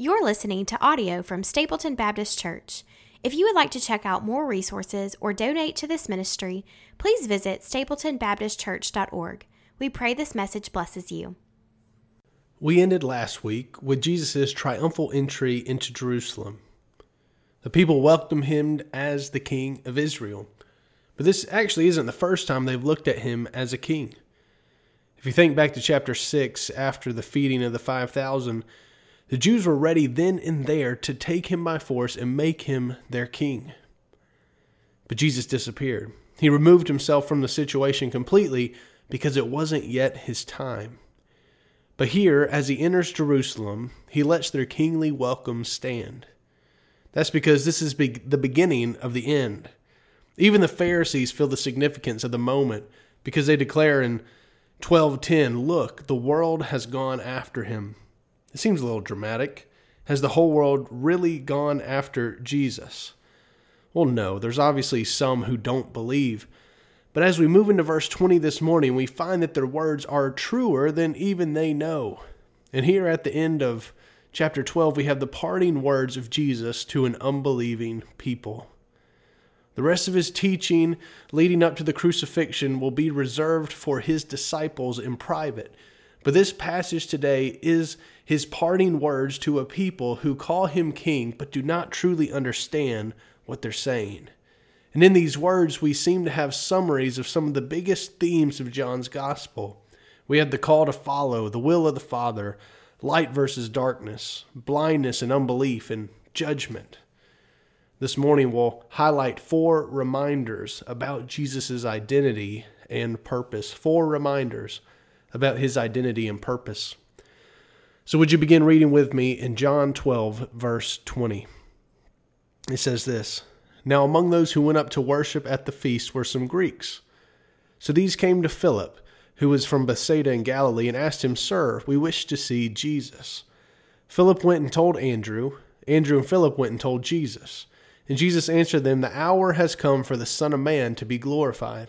You're listening to audio from Stapleton Baptist Church. If you would like to check out more resources or donate to this ministry, please visit stapletonbaptistchurch.org. We pray this message blesses you. We ended last week with Jesus' triumphal entry into Jerusalem. The people welcomed him as the King of Israel. But this actually isn't the first time they've looked at him as a king. If you think back to chapter 6, after the feeding of the 5,000, the Jews were ready then and there to take him by force and make him their king. But Jesus disappeared. He removed himself from the situation completely because it wasn't yet his time. But here, as he enters Jerusalem, he lets their kingly welcome stand. That's because this is be- the beginning of the end. Even the Pharisees feel the significance of the moment because they declare in 12:10, "Look, the world has gone after him." It seems a little dramatic. Has the whole world really gone after Jesus? Well, no, there's obviously some who don't believe. But as we move into verse 20 this morning, we find that their words are truer than even they know. And here at the end of chapter 12, we have the parting words of Jesus to an unbelieving people. The rest of his teaching leading up to the crucifixion will be reserved for his disciples in private. But this passage today is his parting words to a people who call him king but do not truly understand what they're saying. And in these words, we seem to have summaries of some of the biggest themes of John's gospel. We have the call to follow, the will of the Father, light versus darkness, blindness and unbelief, and judgment. This morning, we'll highlight four reminders about Jesus' identity and purpose. Four reminders about his identity and purpose. So, would you begin reading with me in John 12, verse 20? It says this Now, among those who went up to worship at the feast were some Greeks. So these came to Philip, who was from Bethsaida in Galilee, and asked him, Sir, we wish to see Jesus. Philip went and told Andrew. Andrew and Philip went and told Jesus. And Jesus answered them, The hour has come for the Son of Man to be glorified.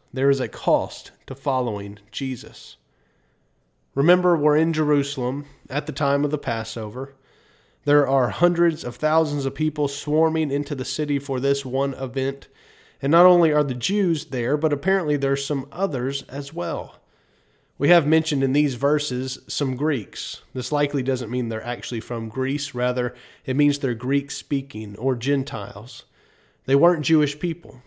There is a cost to following Jesus. Remember, we're in Jerusalem at the time of the Passover. There are hundreds of thousands of people swarming into the city for this one event. And not only are the Jews there, but apparently there's some others as well. We have mentioned in these verses some Greeks. This likely doesn't mean they're actually from Greece, rather, it means they're Greek speaking or Gentiles. They weren't Jewish people.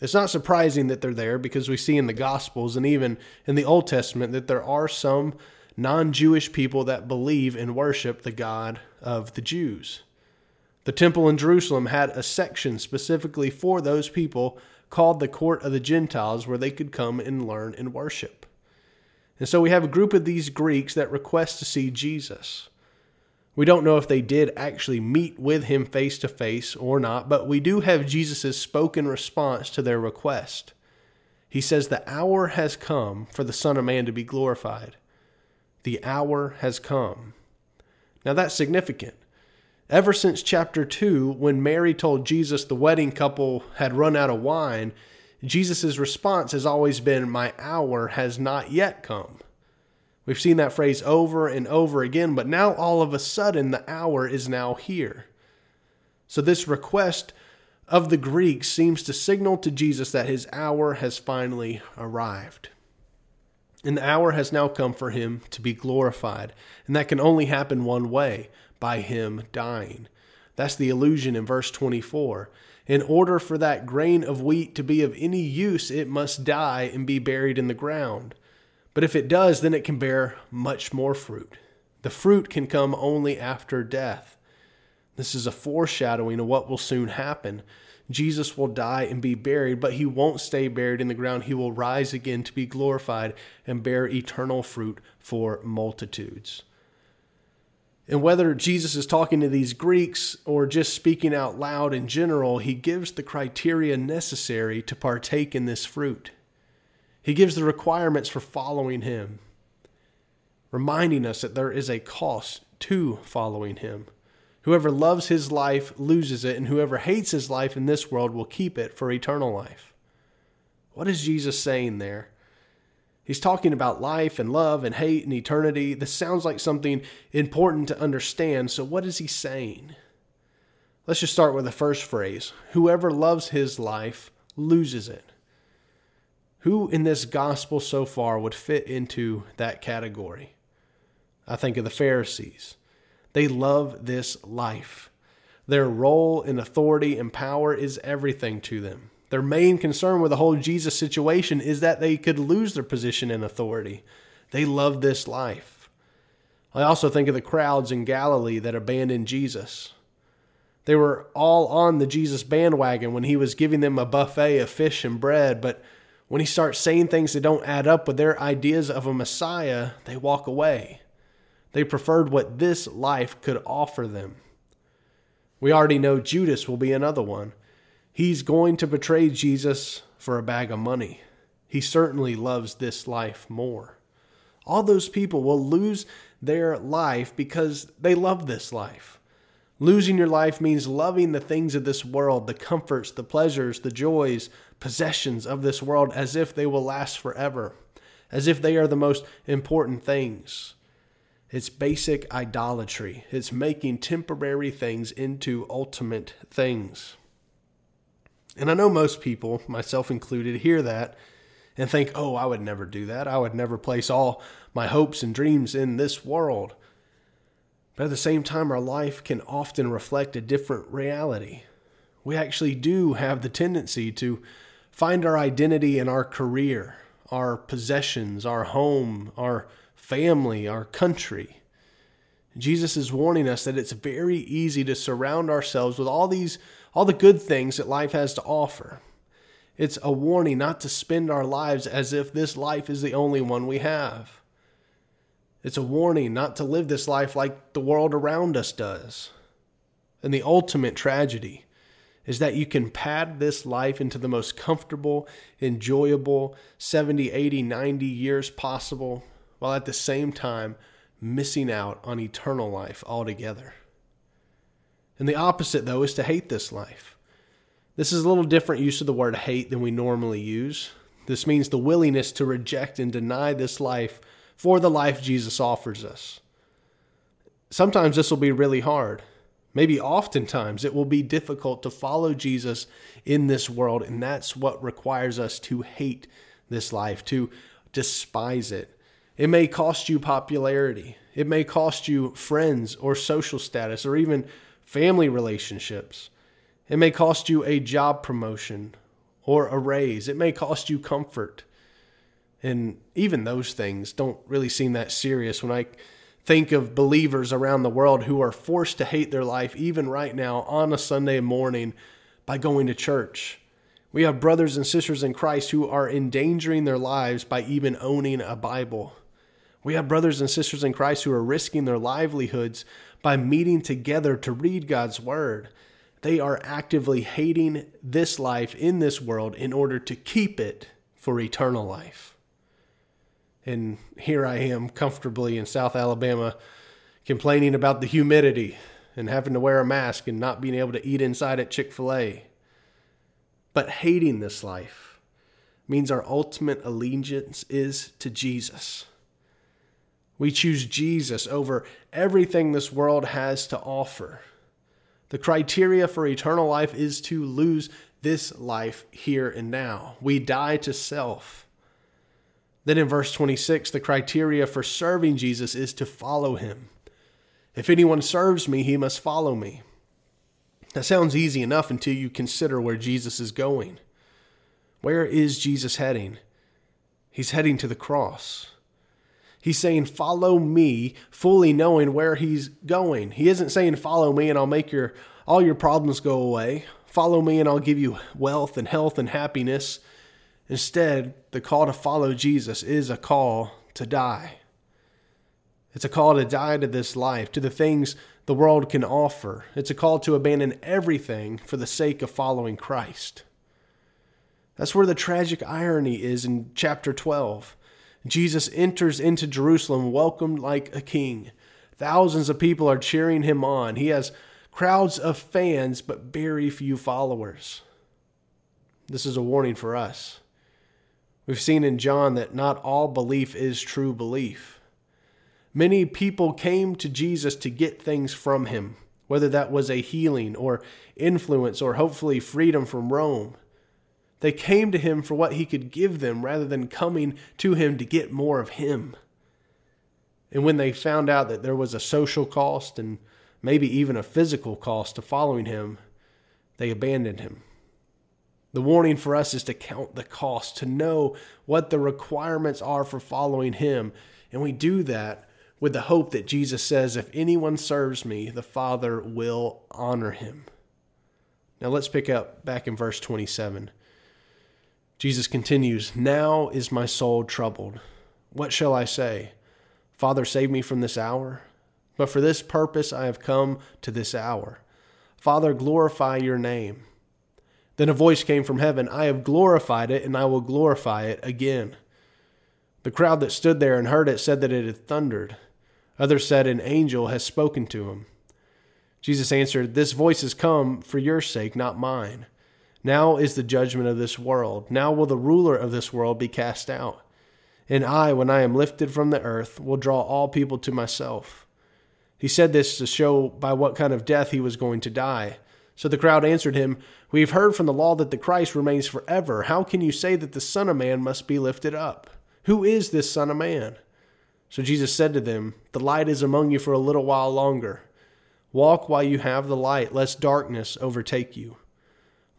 It's not surprising that they're there because we see in the Gospels and even in the Old Testament that there are some non Jewish people that believe and worship the God of the Jews. The temple in Jerusalem had a section specifically for those people called the Court of the Gentiles where they could come and learn and worship. And so we have a group of these Greeks that request to see Jesus. We don't know if they did actually meet with him face to face or not, but we do have Jesus' spoken response to their request. He says, The hour has come for the Son of Man to be glorified. The hour has come. Now that's significant. Ever since chapter 2, when Mary told Jesus the wedding couple had run out of wine, Jesus' response has always been, My hour has not yet come. We've seen that phrase over and over again, but now all of a sudden the hour is now here. So, this request of the Greeks seems to signal to Jesus that his hour has finally arrived. And the hour has now come for him to be glorified. And that can only happen one way by him dying. That's the allusion in verse 24. In order for that grain of wheat to be of any use, it must die and be buried in the ground. But if it does, then it can bear much more fruit. The fruit can come only after death. This is a foreshadowing of what will soon happen. Jesus will die and be buried, but he won't stay buried in the ground. He will rise again to be glorified and bear eternal fruit for multitudes. And whether Jesus is talking to these Greeks or just speaking out loud in general, he gives the criteria necessary to partake in this fruit. He gives the requirements for following him, reminding us that there is a cost to following him. Whoever loves his life loses it, and whoever hates his life in this world will keep it for eternal life. What is Jesus saying there? He's talking about life and love and hate and eternity. This sounds like something important to understand. So, what is he saying? Let's just start with the first phrase Whoever loves his life loses it. Who in this gospel so far would fit into that category? I think of the Pharisees. They love this life. Their role in authority and power is everything to them. Their main concern with the whole Jesus situation is that they could lose their position in authority. They love this life. I also think of the crowds in Galilee that abandoned Jesus. They were all on the Jesus bandwagon when he was giving them a buffet of fish and bread, but when he starts saying things that don't add up with their ideas of a Messiah, they walk away. They preferred what this life could offer them. We already know Judas will be another one. He's going to betray Jesus for a bag of money. He certainly loves this life more. All those people will lose their life because they love this life. Losing your life means loving the things of this world, the comforts, the pleasures, the joys, possessions of this world as if they will last forever, as if they are the most important things. It's basic idolatry. It's making temporary things into ultimate things. And I know most people, myself included, hear that and think, oh, I would never do that. I would never place all my hopes and dreams in this world. But at the same time, our life can often reflect a different reality. We actually do have the tendency to find our identity in our career, our possessions, our home, our family, our country. Jesus is warning us that it's very easy to surround ourselves with all these all the good things that life has to offer. It's a warning not to spend our lives as if this life is the only one we have. It's a warning not to live this life like the world around us does. And the ultimate tragedy is that you can pad this life into the most comfortable, enjoyable 70, 80, 90 years possible, while at the same time missing out on eternal life altogether. And the opposite, though, is to hate this life. This is a little different use of the word hate than we normally use. This means the willingness to reject and deny this life for the life Jesus offers us. Sometimes this will be really hard. Maybe oftentimes it will be difficult to follow Jesus in this world, and that's what requires us to hate this life, to despise it. It may cost you popularity, it may cost you friends or social status, or even family relationships. It may cost you a job promotion or a raise. It may cost you comfort. And even those things don't really seem that serious when I think of believers around the world who are forced to hate their life, even right now on a Sunday morning, by going to church. We have brothers and sisters in Christ who are endangering their lives by even owning a Bible. We have brothers and sisters in Christ who are risking their livelihoods by meeting together to read God's Word. They are actively hating this life in this world in order to keep it for eternal life. And here I am comfortably in South Alabama complaining about the humidity and having to wear a mask and not being able to eat inside at Chick fil A. But hating this life means our ultimate allegiance is to Jesus. We choose Jesus over everything this world has to offer. The criteria for eternal life is to lose this life here and now. We die to self. Then in verse 26, the criteria for serving Jesus is to follow him. If anyone serves me, he must follow me. That sounds easy enough until you consider where Jesus is going. Where is Jesus heading? He's heading to the cross. He's saying, Follow me, fully knowing where he's going. He isn't saying, Follow me and I'll make your all your problems go away. Follow me and I'll give you wealth and health and happiness. Instead, the call to follow Jesus is a call to die. It's a call to die to this life, to the things the world can offer. It's a call to abandon everything for the sake of following Christ. That's where the tragic irony is in chapter 12. Jesus enters into Jerusalem welcomed like a king. Thousands of people are cheering him on. He has crowds of fans, but very few followers. This is a warning for us. We've seen in John that not all belief is true belief. Many people came to Jesus to get things from him, whether that was a healing or influence or hopefully freedom from Rome. They came to him for what he could give them rather than coming to him to get more of him. And when they found out that there was a social cost and maybe even a physical cost to following him, they abandoned him. The warning for us is to count the cost, to know what the requirements are for following him. And we do that with the hope that Jesus says, If anyone serves me, the Father will honor him. Now let's pick up back in verse 27. Jesus continues, Now is my soul troubled. What shall I say? Father, save me from this hour. But for this purpose I have come to this hour. Father, glorify your name. Then a voice came from heaven I have glorified it, and I will glorify it again. The crowd that stood there and heard it said that it had thundered. Others said, An angel has spoken to him. Jesus answered, This voice has come for your sake, not mine. Now is the judgment of this world. Now will the ruler of this world be cast out. And I, when I am lifted from the earth, will draw all people to myself. He said this to show by what kind of death he was going to die. So the crowd answered him, We have heard from the law that the Christ remains forever. How can you say that the Son of Man must be lifted up? Who is this Son of Man? So Jesus said to them, The light is among you for a little while longer. Walk while you have the light, lest darkness overtake you.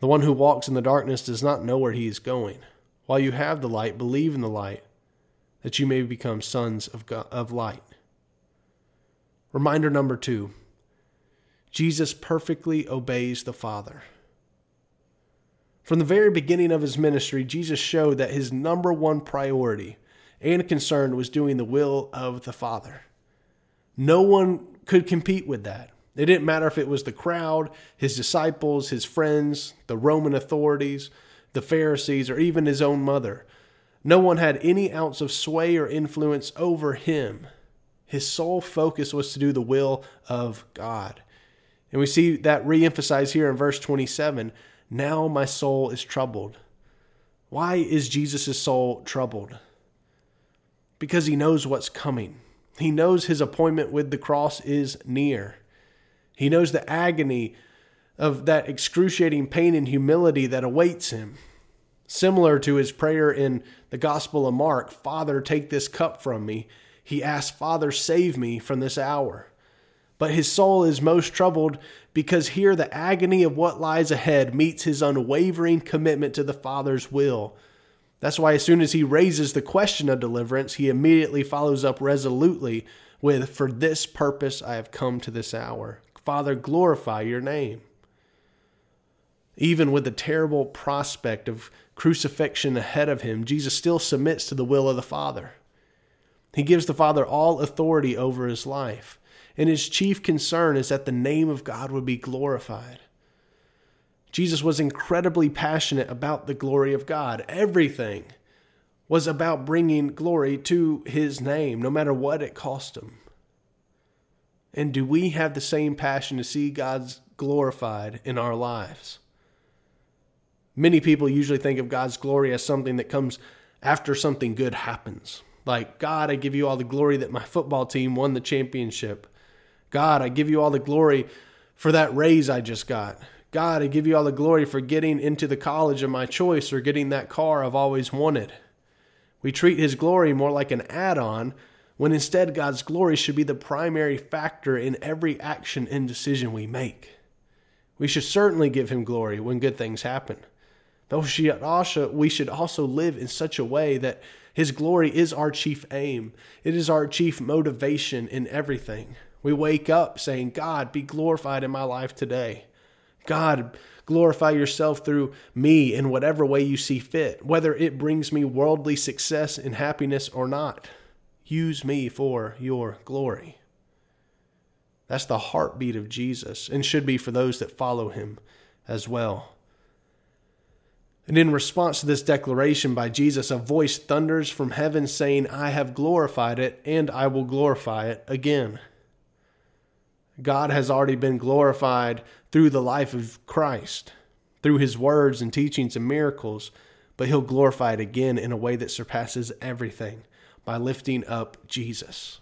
The one who walks in the darkness does not know where he is going. While you have the light, believe in the light, that you may become sons of, God, of light. Reminder number two Jesus perfectly obeys the Father. From the very beginning of his ministry, Jesus showed that his number one priority and concern was doing the will of the Father. No one could compete with that. It didn't matter if it was the crowd, his disciples, his friends, the Roman authorities, the Pharisees, or even his own mother. No one had any ounce of sway or influence over him. His sole focus was to do the will of God. And we see that re emphasized here in verse 27 Now my soul is troubled. Why is Jesus' soul troubled? Because he knows what's coming. He knows his appointment with the cross is near. He knows the agony of that excruciating pain and humility that awaits him. Similar to his prayer in the Gospel of Mark Father, take this cup from me. He asks, Father, save me from this hour. But his soul is most troubled because here the agony of what lies ahead meets his unwavering commitment to the Father's will. That's why, as soon as he raises the question of deliverance, he immediately follows up resolutely with, For this purpose I have come to this hour. Father, glorify your name. Even with the terrible prospect of crucifixion ahead of him, Jesus still submits to the will of the Father. He gives the Father all authority over his life, and his chief concern is that the name of God would be glorified. Jesus was incredibly passionate about the glory of God. Everything was about bringing glory to his name, no matter what it cost him. And do we have the same passion to see God's glorified in our lives? Many people usually think of God's glory as something that comes after something good happens. Like, God, I give you all the glory that my football team won the championship. God, I give you all the glory for that raise I just got. God, I give you all the glory for getting into the college of my choice or getting that car I've always wanted. We treat His glory more like an add on when instead God's glory should be the primary factor in every action and decision we make. We should certainly give him glory when good things happen. Though we should also, we should also live in such a way that his glory is our chief aim. It is our chief motivation in everything. We wake up saying, God, be glorified in my life today. God, glorify yourself through me in whatever way you see fit, whether it brings me worldly success and happiness or not. Use me for your glory. That's the heartbeat of Jesus and should be for those that follow him as well. And in response to this declaration by Jesus, a voice thunders from heaven saying, I have glorified it and I will glorify it again. God has already been glorified through the life of Christ, through his words and teachings and miracles, but he'll glorify it again in a way that surpasses everything by lifting up Jesus.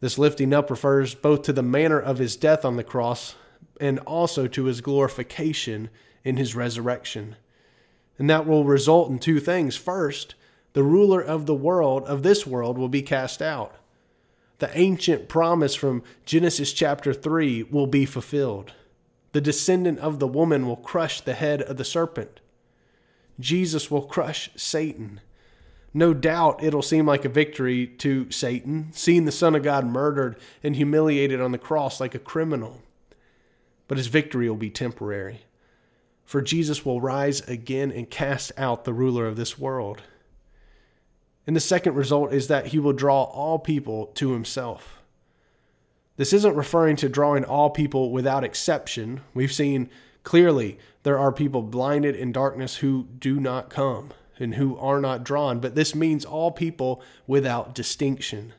This lifting up refers both to the manner of his death on the cross and also to his glorification in his resurrection. And that will result in two things. First, the ruler of the world, of this world, will be cast out. The ancient promise from Genesis chapter 3 will be fulfilled. The descendant of the woman will crush the head of the serpent. Jesus will crush Satan. No doubt it'll seem like a victory to Satan, seeing the Son of God murdered and humiliated on the cross like a criminal. But his victory will be temporary for Jesus will rise again and cast out the ruler of this world. And the second result is that he will draw all people to himself. This isn't referring to drawing all people without exception. We've seen clearly there are people blinded in darkness who do not come and who are not drawn, but this means all people without distinction.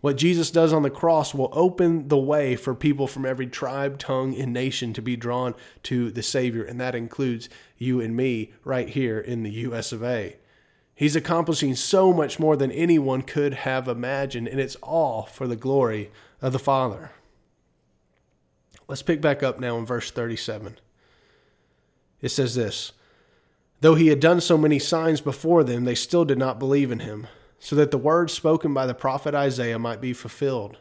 What Jesus does on the cross will open the way for people from every tribe, tongue, and nation to be drawn to the Savior, and that includes you and me right here in the US of A. He's accomplishing so much more than anyone could have imagined, and it's all for the glory of the Father. Let's pick back up now in verse 37. It says this Though he had done so many signs before them, they still did not believe in him so that the words spoken by the prophet Isaiah might be fulfilled.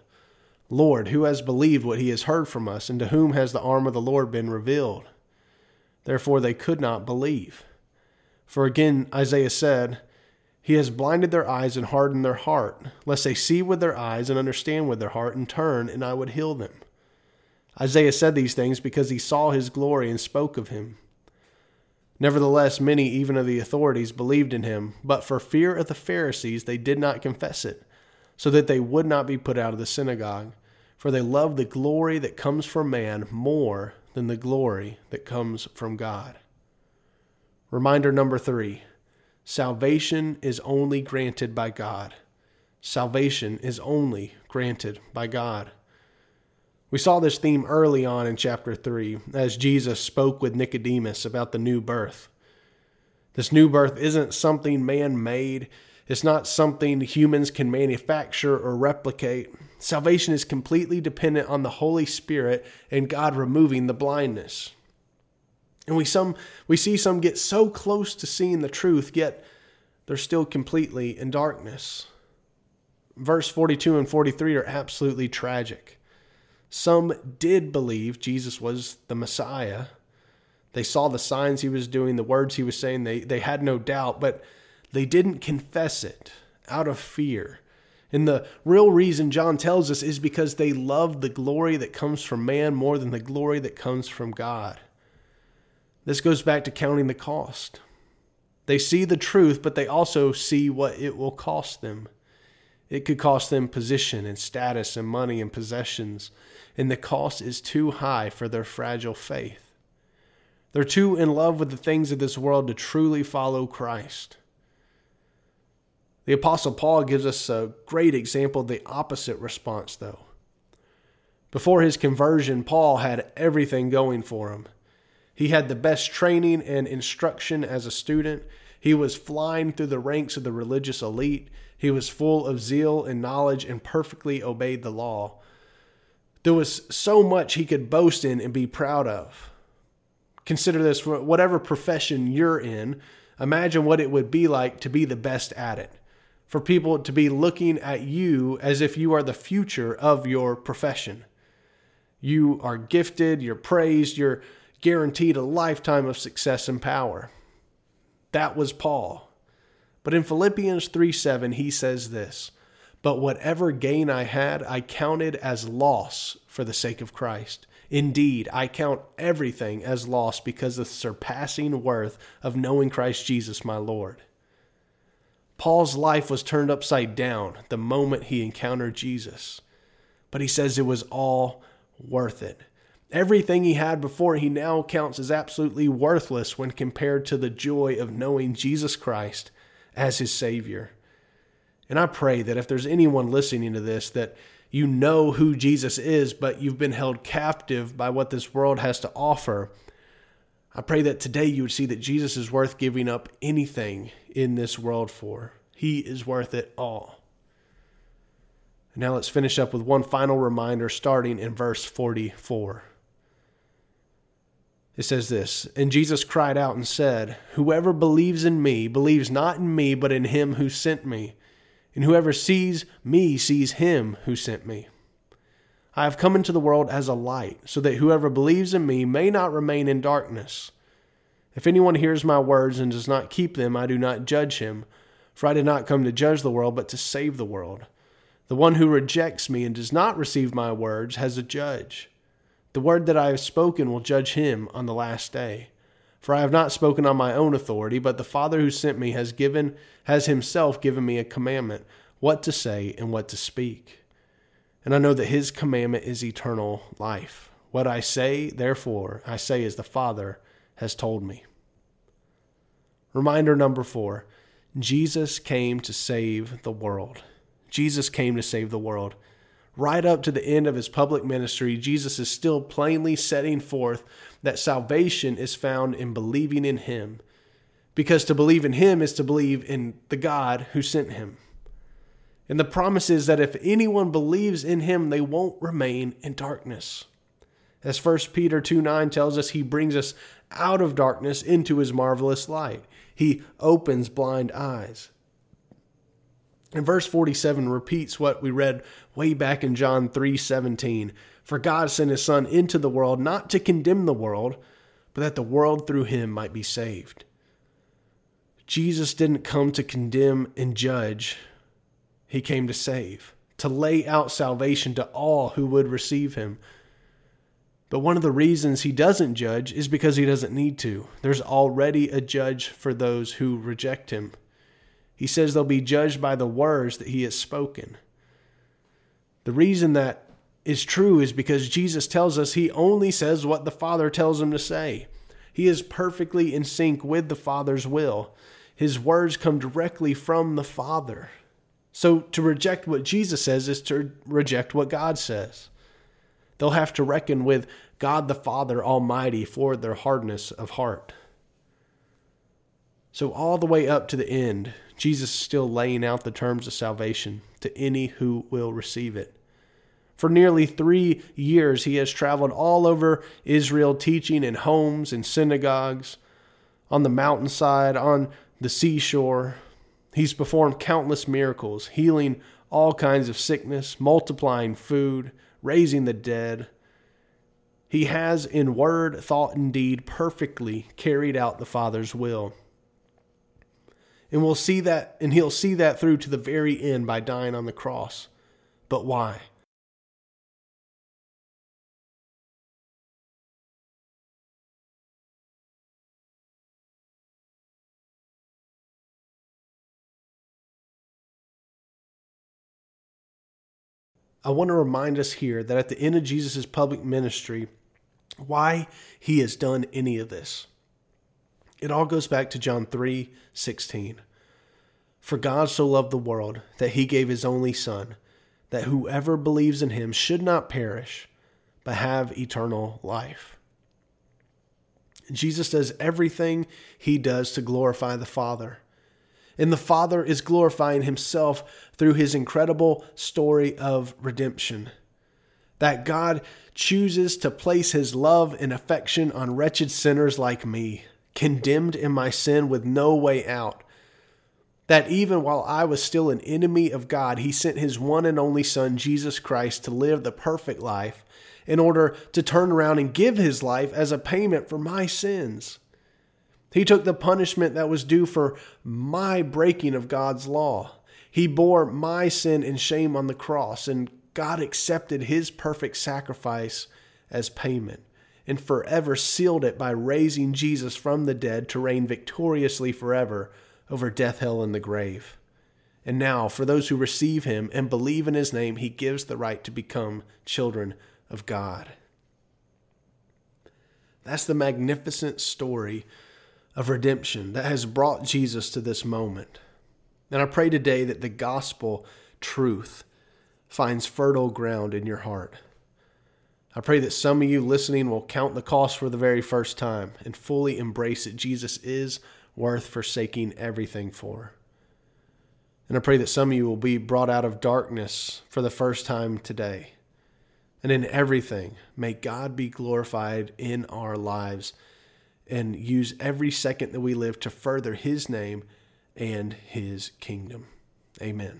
Lord, who has believed what he has heard from us, and to whom has the arm of the Lord been revealed? Therefore they could not believe. For again Isaiah said, He has blinded their eyes and hardened their heart, lest they see with their eyes and understand with their heart, and turn, and I would heal them. Isaiah said these things because he saw his glory and spoke of him. Nevertheless, many, even of the authorities, believed in him, but for fear of the Pharisees, they did not confess it, so that they would not be put out of the synagogue. For they love the glory that comes from man more than the glory that comes from God. Reminder number three salvation is only granted by God. Salvation is only granted by God. We saw this theme early on in chapter 3 as Jesus spoke with Nicodemus about the new birth. This new birth isn't something man made, it's not something humans can manufacture or replicate. Salvation is completely dependent on the Holy Spirit and God removing the blindness. And we some we see some get so close to seeing the truth yet they're still completely in darkness. Verse 42 and 43 are absolutely tragic. Some did believe Jesus was the Messiah. They saw the signs he was doing, the words he was saying. They, they had no doubt, but they didn't confess it out of fear. And the real reason John tells us is because they loved the glory that comes from man more than the glory that comes from God. This goes back to counting the cost. They see the truth, but they also see what it will cost them. It could cost them position and status and money and possessions, and the cost is too high for their fragile faith. They're too in love with the things of this world to truly follow Christ. The Apostle Paul gives us a great example of the opposite response, though. Before his conversion, Paul had everything going for him. He had the best training and instruction as a student. He was flying through the ranks of the religious elite. He was full of zeal and knowledge and perfectly obeyed the law. There was so much he could boast in and be proud of. Consider this whatever profession you're in, imagine what it would be like to be the best at it. For people to be looking at you as if you are the future of your profession. You are gifted, you're praised, you're guaranteed a lifetime of success and power. That was Paul. But in Philippians 3 7, he says this But whatever gain I had, I counted as loss for the sake of Christ. Indeed, I count everything as loss because of the surpassing worth of knowing Christ Jesus my Lord. Paul's life was turned upside down the moment he encountered Jesus. But he says it was all worth it. Everything he had before he now counts as absolutely worthless when compared to the joy of knowing Jesus Christ as his Savior. And I pray that if there's anyone listening to this, that you know who Jesus is, but you've been held captive by what this world has to offer. I pray that today you would see that Jesus is worth giving up anything in this world for. He is worth it all. And now let's finish up with one final reminder starting in verse 44. It says this And Jesus cried out and said, Whoever believes in me believes not in me, but in him who sent me. And whoever sees me sees him who sent me. I have come into the world as a light, so that whoever believes in me may not remain in darkness. If anyone hears my words and does not keep them, I do not judge him, for I did not come to judge the world, but to save the world. The one who rejects me and does not receive my words has a judge. The word that I have spoken will judge him on the last day. For I have not spoken on my own authority, but the Father who sent me has given has himself given me a commandment what to say and what to speak. And I know that his commandment is eternal life. What I say, therefore, I say as the Father has told me. Reminder number 4. Jesus came to save the world. Jesus came to save the world right up to the end of his public ministry, Jesus is still plainly setting forth that salvation is found in believing in him. Because to believe in him is to believe in the God who sent him. And the promise is that if anyone believes in him, they won't remain in darkness. As 1 Peter 2 9 tells us, he brings us out of darkness into his marvelous light. He opens blind eyes. And verse 47 repeats what we read way back in John 3:17. For God sent his son into the world not to condemn the world, but that the world through him might be saved. Jesus didn't come to condemn and judge. He came to save, to lay out salvation to all who would receive him. But one of the reasons he doesn't judge is because he doesn't need to. There's already a judge for those who reject him. He says they'll be judged by the words that he has spoken. The reason that is true is because Jesus tells us he only says what the Father tells him to say. He is perfectly in sync with the Father's will. His words come directly from the Father. So to reject what Jesus says is to reject what God says. They'll have to reckon with God the Father Almighty for their hardness of heart. So, all the way up to the end, Jesus is still laying out the terms of salvation to any who will receive it. For nearly three years, he has traveled all over Israel teaching in homes and synagogues, on the mountainside, on the seashore. He's performed countless miracles, healing all kinds of sickness, multiplying food, raising the dead. He has, in word, thought, and deed, perfectly carried out the Father's will. And we'll see that, and he'll see that through to the very end by dying on the cross. But why? I want to remind us here that at the end of Jesus' public ministry, why he has done any of this. It all goes back to John 3 16. For God so loved the world that he gave his only Son, that whoever believes in him should not perish, but have eternal life. Jesus does everything he does to glorify the Father. And the Father is glorifying himself through his incredible story of redemption. That God chooses to place his love and affection on wretched sinners like me condemned in my sin with no way out. That even while I was still an enemy of God, He sent His one and only Son, Jesus Christ, to live the perfect life in order to turn around and give His life as a payment for my sins. He took the punishment that was due for my breaking of God's law. He bore my sin and shame on the cross, and God accepted His perfect sacrifice as payment and forever sealed it by raising Jesus from the dead to reign victoriously forever over death, hell, and the grave. And now, for those who receive him and believe in his name, he gives the right to become children of God. That's the magnificent story of redemption that has brought Jesus to this moment. And I pray today that the gospel truth finds fertile ground in your heart. I pray that some of you listening will count the cost for the very first time and fully embrace that Jesus is worth forsaking everything for. And I pray that some of you will be brought out of darkness for the first time today. And in everything, may God be glorified in our lives and use every second that we live to further His name and His kingdom. Amen.